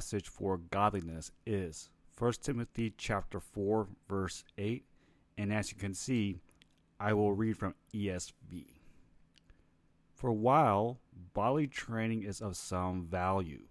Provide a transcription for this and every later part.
Passage for godliness is 1 Timothy chapter 4 verse 8 and as you can see I will read from ESV. For while bodily training is of some value,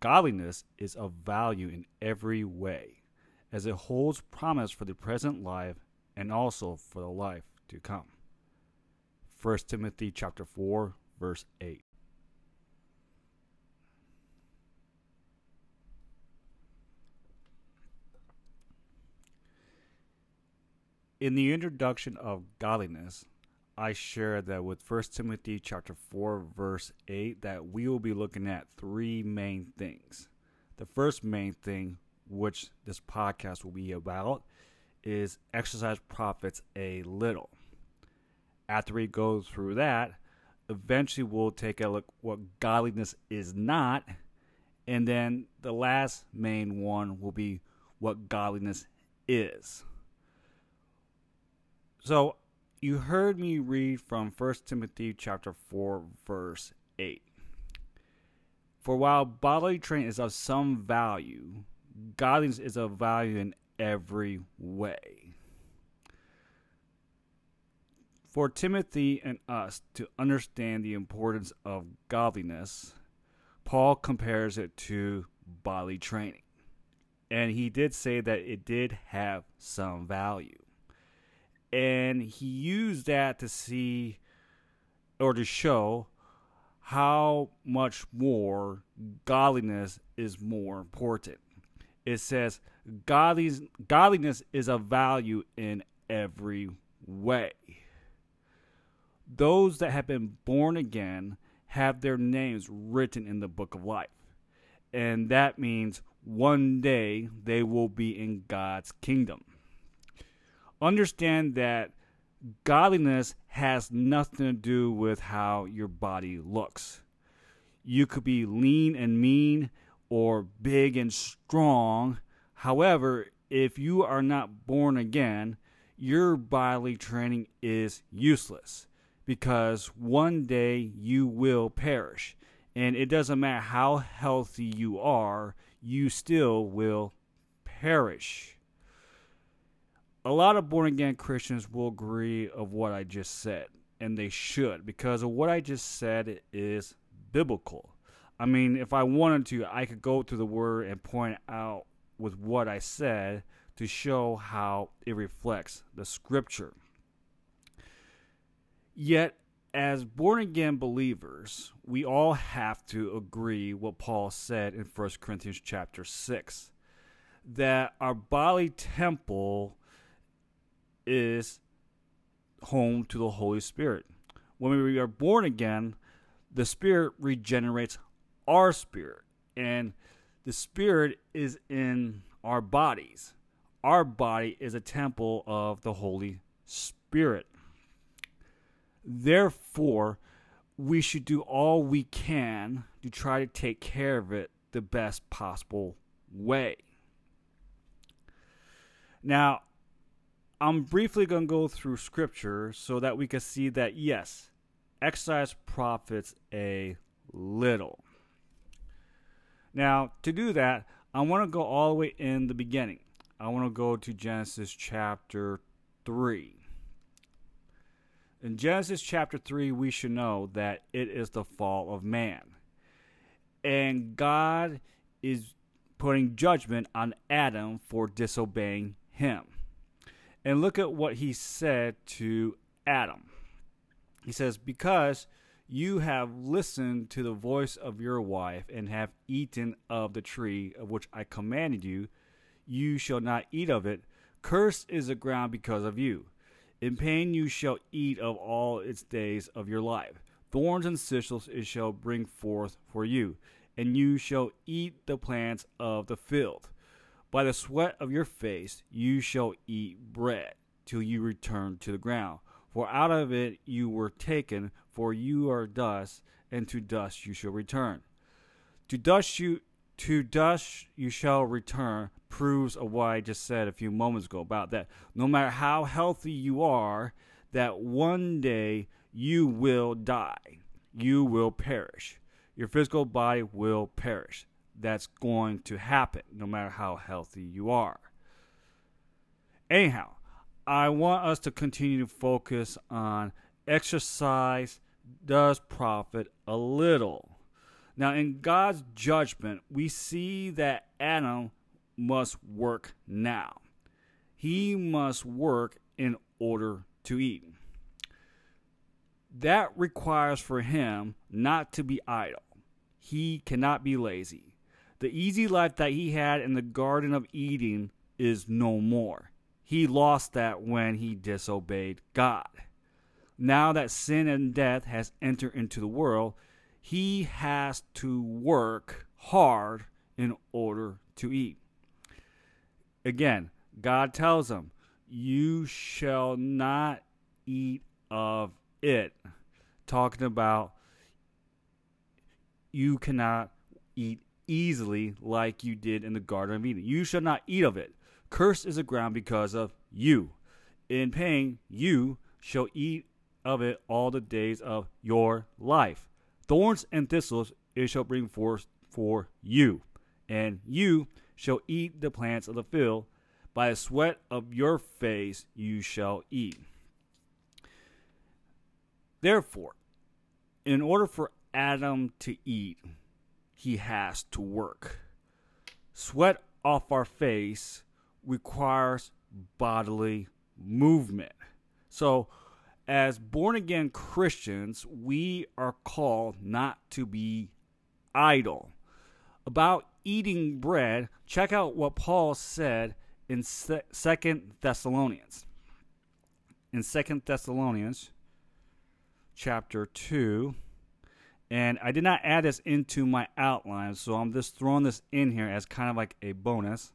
godliness is of value in every way, as it holds promise for the present life and also for the life to come. 1 Timothy chapter 4 verse 8. In the introduction of godliness, I shared that with 1 Timothy chapter 4 verse 8 that we will be looking at three main things. The first main thing which this podcast will be about is exercise profits a little. After we go through that, eventually we'll take a look what godliness is not and then the last main one will be what godliness is. So you heard me read from 1 Timothy chapter 4 verse 8. For while bodily training is of some value, godliness is of value in every way. For Timothy and us to understand the importance of godliness, Paul compares it to bodily training. And he did say that it did have some value and he used that to see or to show how much more godliness is more important. It says godliness, godliness is of value in every way. Those that have been born again have their names written in the book of life. And that means one day they will be in God's kingdom understand that godliness has nothing to do with how your body looks. You could be lean and mean or big and strong. However, if you are not born again, your bodily training is useless because one day you will perish. And it doesn't matter how healthy you are, you still will perish a lot of born again Christians will agree of what I just said, and they should because of what I just said is biblical. I mean, if I wanted to, I could go through the word and point out with what I said to show how it reflects the scripture. Yet, as born again believers, we all have to agree what Paul said in 1 Corinthians chapter 6 that our bodily temple is home to the Holy Spirit. When we are born again, the Spirit regenerates our spirit, and the Spirit is in our bodies. Our body is a temple of the Holy Spirit. Therefore, we should do all we can to try to take care of it the best possible way. Now, I'm briefly going to go through scripture so that we can see that yes, exercise profits a little. Now, to do that, I want to go all the way in the beginning. I want to go to Genesis chapter 3. In Genesis chapter 3, we should know that it is the fall of man. And God is putting judgment on Adam for disobeying him. And look at what he said to Adam. He says, Because you have listened to the voice of your wife and have eaten of the tree of which I commanded you, you shall not eat of it. Cursed is the ground because of you. In pain you shall eat of all its days of your life. Thorns and thistles it shall bring forth for you, and you shall eat the plants of the field. By the sweat of your face you shall eat bread till you return to the ground. For out of it you were taken, for you are dust, and to dust you shall return. To dust you to dust you shall return proves what I just said a few moments ago about that. No matter how healthy you are, that one day you will die. You will perish. Your physical body will perish. That's going to happen, no matter how healthy you are. Anyhow, I want us to continue to focus on exercise does profit a little. Now, in God's judgment, we see that Adam must work now. He must work in order to eat. That requires for him not to be idle. He cannot be lazy. The easy life that he had in the Garden of Eden is no more. He lost that when he disobeyed God. Now that sin and death has entered into the world, he has to work hard in order to eat. Again, God tells him, You shall not eat of it. Talking about you cannot eat easily like you did in the Garden of Eden. You shall not eat of it. Cursed is the ground because of you. In pain, you shall eat of it all the days of your life. Thorns and thistles it shall bring forth for you, and you shall eat the plants of the field. By the sweat of your face you shall eat. Therefore, in order for Adam to eat, he has to work. Sweat off our face requires bodily movement. So, as born again Christians, we are called not to be idle. About eating bread, check out what Paul said in Second Thessalonians. In Second Thessalonians chapter 2, and I did not add this into my outline, so I'm just throwing this in here as kind of like a bonus,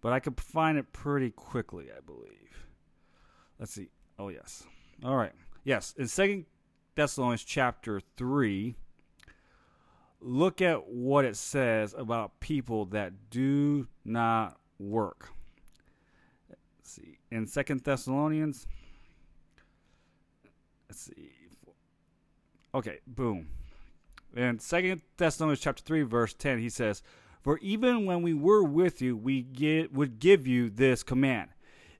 but I could find it pretty quickly, I believe. Let's see. Oh, yes. All right. Yes, in Second Thessalonians chapter three, look at what it says about people that do not work. Let's see. In Second Thessalonians, let's see. Okay, boom. In Second Thessalonians chapter three, verse ten, he says, "For even when we were with you, we get, would give you this command: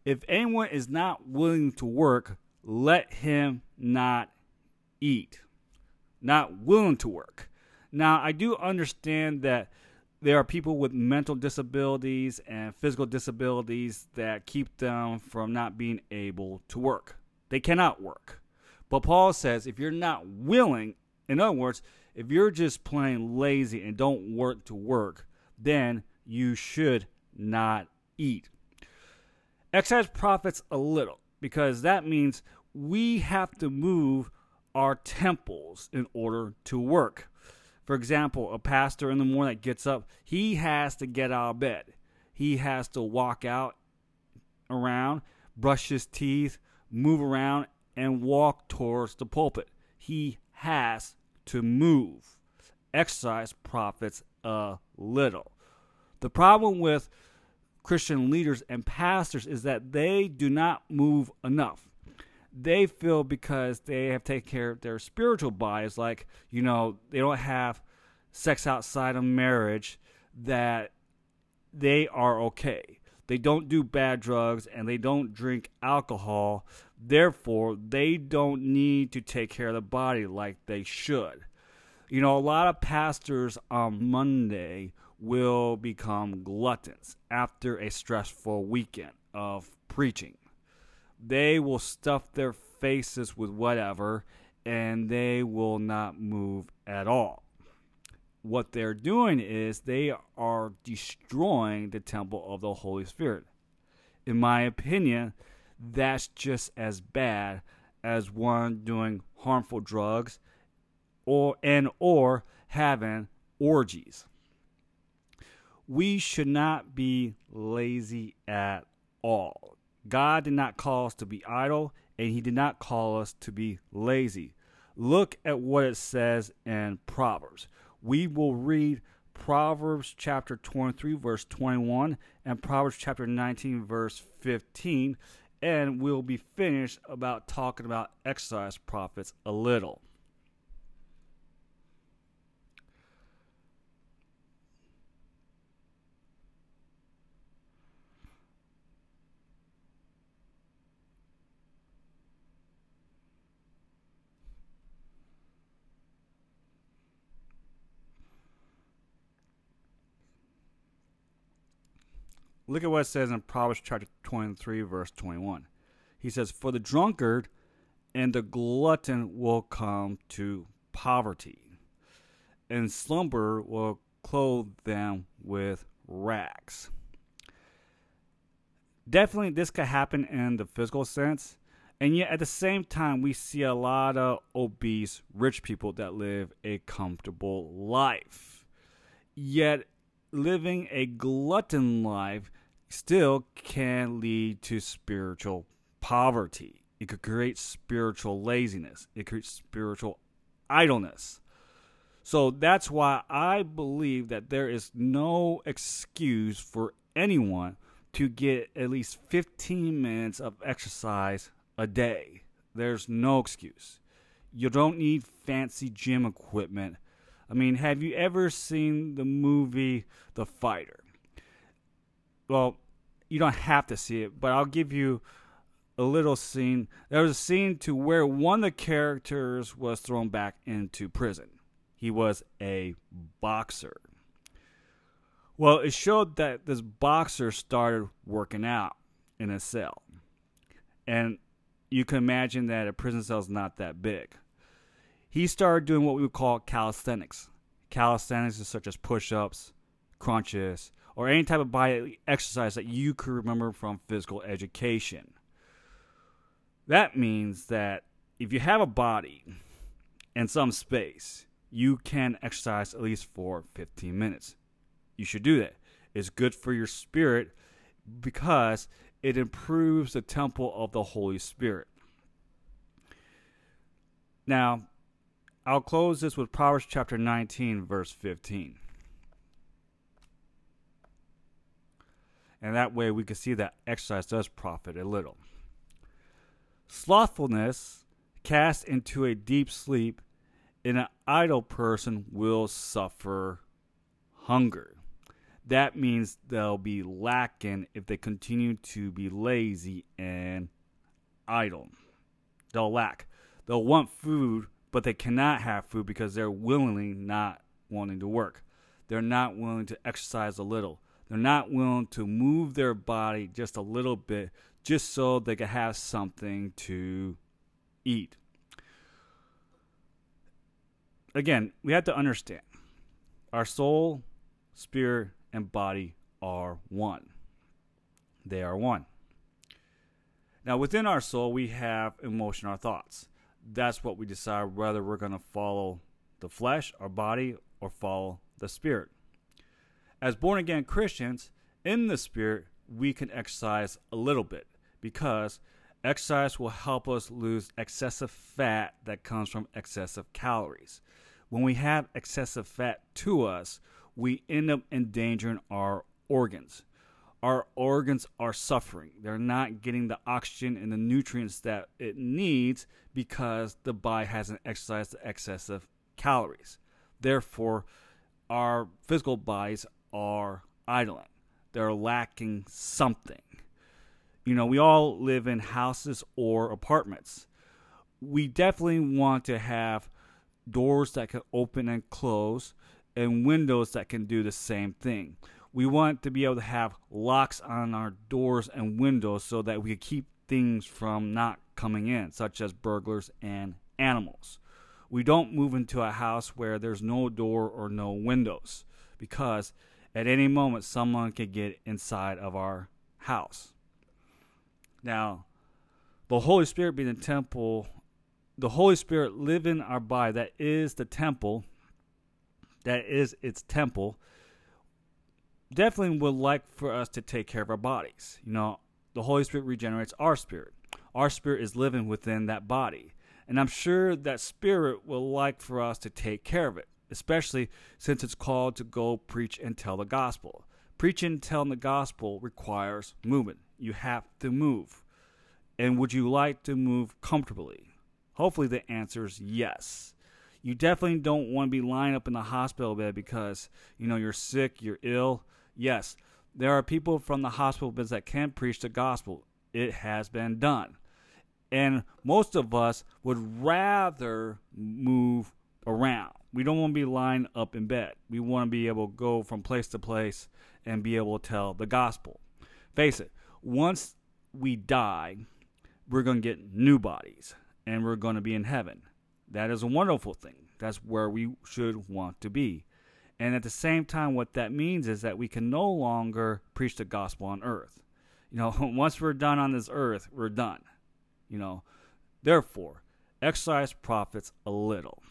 If anyone is not willing to work, let him not eat, not willing to work. Now, I do understand that there are people with mental disabilities and physical disabilities that keep them from not being able to work. They cannot work. But Paul says if you're not willing, in other words, if you're just plain lazy and don't work to work, then you should not eat. Exercise profits a little because that means we have to move our temples in order to work. For example, a pastor in the morning that gets up, he has to get out of bed. He has to walk out around, brush his teeth, move around, and walk towards the pulpit. He has to move. Exercise profits a little. The problem with Christian leaders and pastors is that they do not move enough they feel because they have taken care of their spiritual bodies, like, you know, they don't have sex outside of marriage, that they are okay. They don't do bad drugs and they don't drink alcohol. Therefore, they don't need to take care of the body like they should. You know, a lot of pastors on Monday will become gluttons after a stressful weekend of preaching they will stuff their faces with whatever and they will not move at all. What they're doing is they are destroying the temple of the Holy Spirit. In my opinion, that's just as bad as one doing harmful drugs or and or having orgies. We should not be lazy at all. God did not call us to be idle, and He did not call us to be lazy. Look at what it says in Proverbs. We will read Proverbs chapter 23, verse 21, and Proverbs chapter 19, verse 15, and we'll be finished about talking about exercise profits a little. Look at what it says in Proverbs chapter 23, verse 21. He says, For the drunkard and the glutton will come to poverty, and slumber will clothe them with rags. Definitely, this could happen in the physical sense. And yet, at the same time, we see a lot of obese rich people that live a comfortable life. Yet, living a glutton life still can lead to spiritual poverty. It could create spiritual laziness. It creates spiritual idleness. So that's why I believe that there is no excuse for anyone to get at least 15 minutes of exercise a day. There's no excuse. You don't need fancy gym equipment. I mean, have you ever seen the movie The Fighter? Well, you don't have to see it, but I'll give you a little scene. There was a scene to where one of the characters was thrown back into prison. He was a boxer. Well, it showed that this boxer started working out in a cell. And you can imagine that a prison cell is not that big. He started doing what we would call calisthenics. Calisthenics is such as push ups, crunches, or any type of body exercise that you could remember from physical education. That means that if you have a body and some space, you can exercise at least for 15 minutes. You should do that. It's good for your spirit because it improves the temple of the Holy Spirit. Now, I'll close this with Proverbs chapter 19, verse 15. And that way we can see that exercise does profit a little. Slothfulness cast into a deep sleep, and an idle person will suffer hunger that means they'll be lacking if they continue to be lazy and idle. They'll lack. They'll want food, but they cannot have food because they're willingly not wanting to work. They're not willing to exercise a little. They're not willing to move their body just a little bit just so they can have something to eat. Again, we have to understand our soul, spirit, and body are one. They are one. Now, within our soul, we have emotion, our thoughts. That's what we decide whether we're going to follow the flesh, our body, or follow the spirit. As born again Christians, in the spirit, we can exercise a little bit because exercise will help us lose excessive fat that comes from excessive calories. When we have excessive fat to us, we end up endangering our organs. Our organs are suffering. They're not getting the oxygen and the nutrients that it needs because the body hasn't exercised the excessive calories. Therefore, our physical bodies are idling. They're lacking something. You know, we all live in houses or apartments. We definitely want to have doors that can open and close and windows that can do the same thing. We want to be able to have locks on our doors and windows so that we can keep things from not coming in, such as burglars and animals. We don't move into a house where there's no door or no windows because at any moment someone could get inside of our house. Now, the Holy Spirit being the temple, the Holy Spirit living in our body, that is the temple that is its temple, definitely would like for us to take care of our bodies. You know, the Holy Spirit regenerates our spirit. Our spirit is living within that body. And I'm sure that spirit will like for us to take care of it, especially since it's called to go preach and tell the gospel. Preaching and telling the gospel requires movement. You have to move. And would you like to move comfortably? Hopefully, the answer is yes you definitely don't want to be lying up in the hospital bed because you know you're sick, you're ill. Yes, there are people from the hospital beds that can preach the gospel. It has been done. And most of us would rather move around. We don't want to be lined up in bed. We want to be able to go from place to place and be able to tell the gospel. face it, once we die, we're going to get new bodies and we're going to be in heaven. That is a wonderful thing. That's where we should want to be. And at the same time, what that means is that we can no longer preach the gospel on earth. You know, once we're done on this earth, we're done. You know, therefore, exercise profits a little.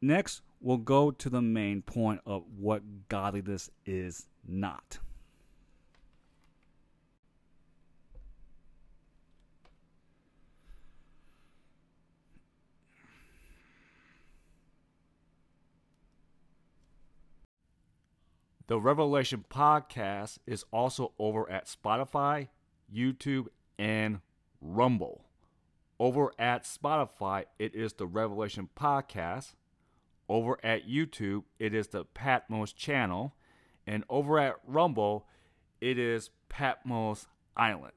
Next, we'll go to the main point of what godliness is not. The Revelation podcast is also over at Spotify, YouTube, and Rumble. Over at Spotify, it is the Revelation podcast. Over at YouTube, it is the Patmos channel. And over at Rumble, it is Patmos Island.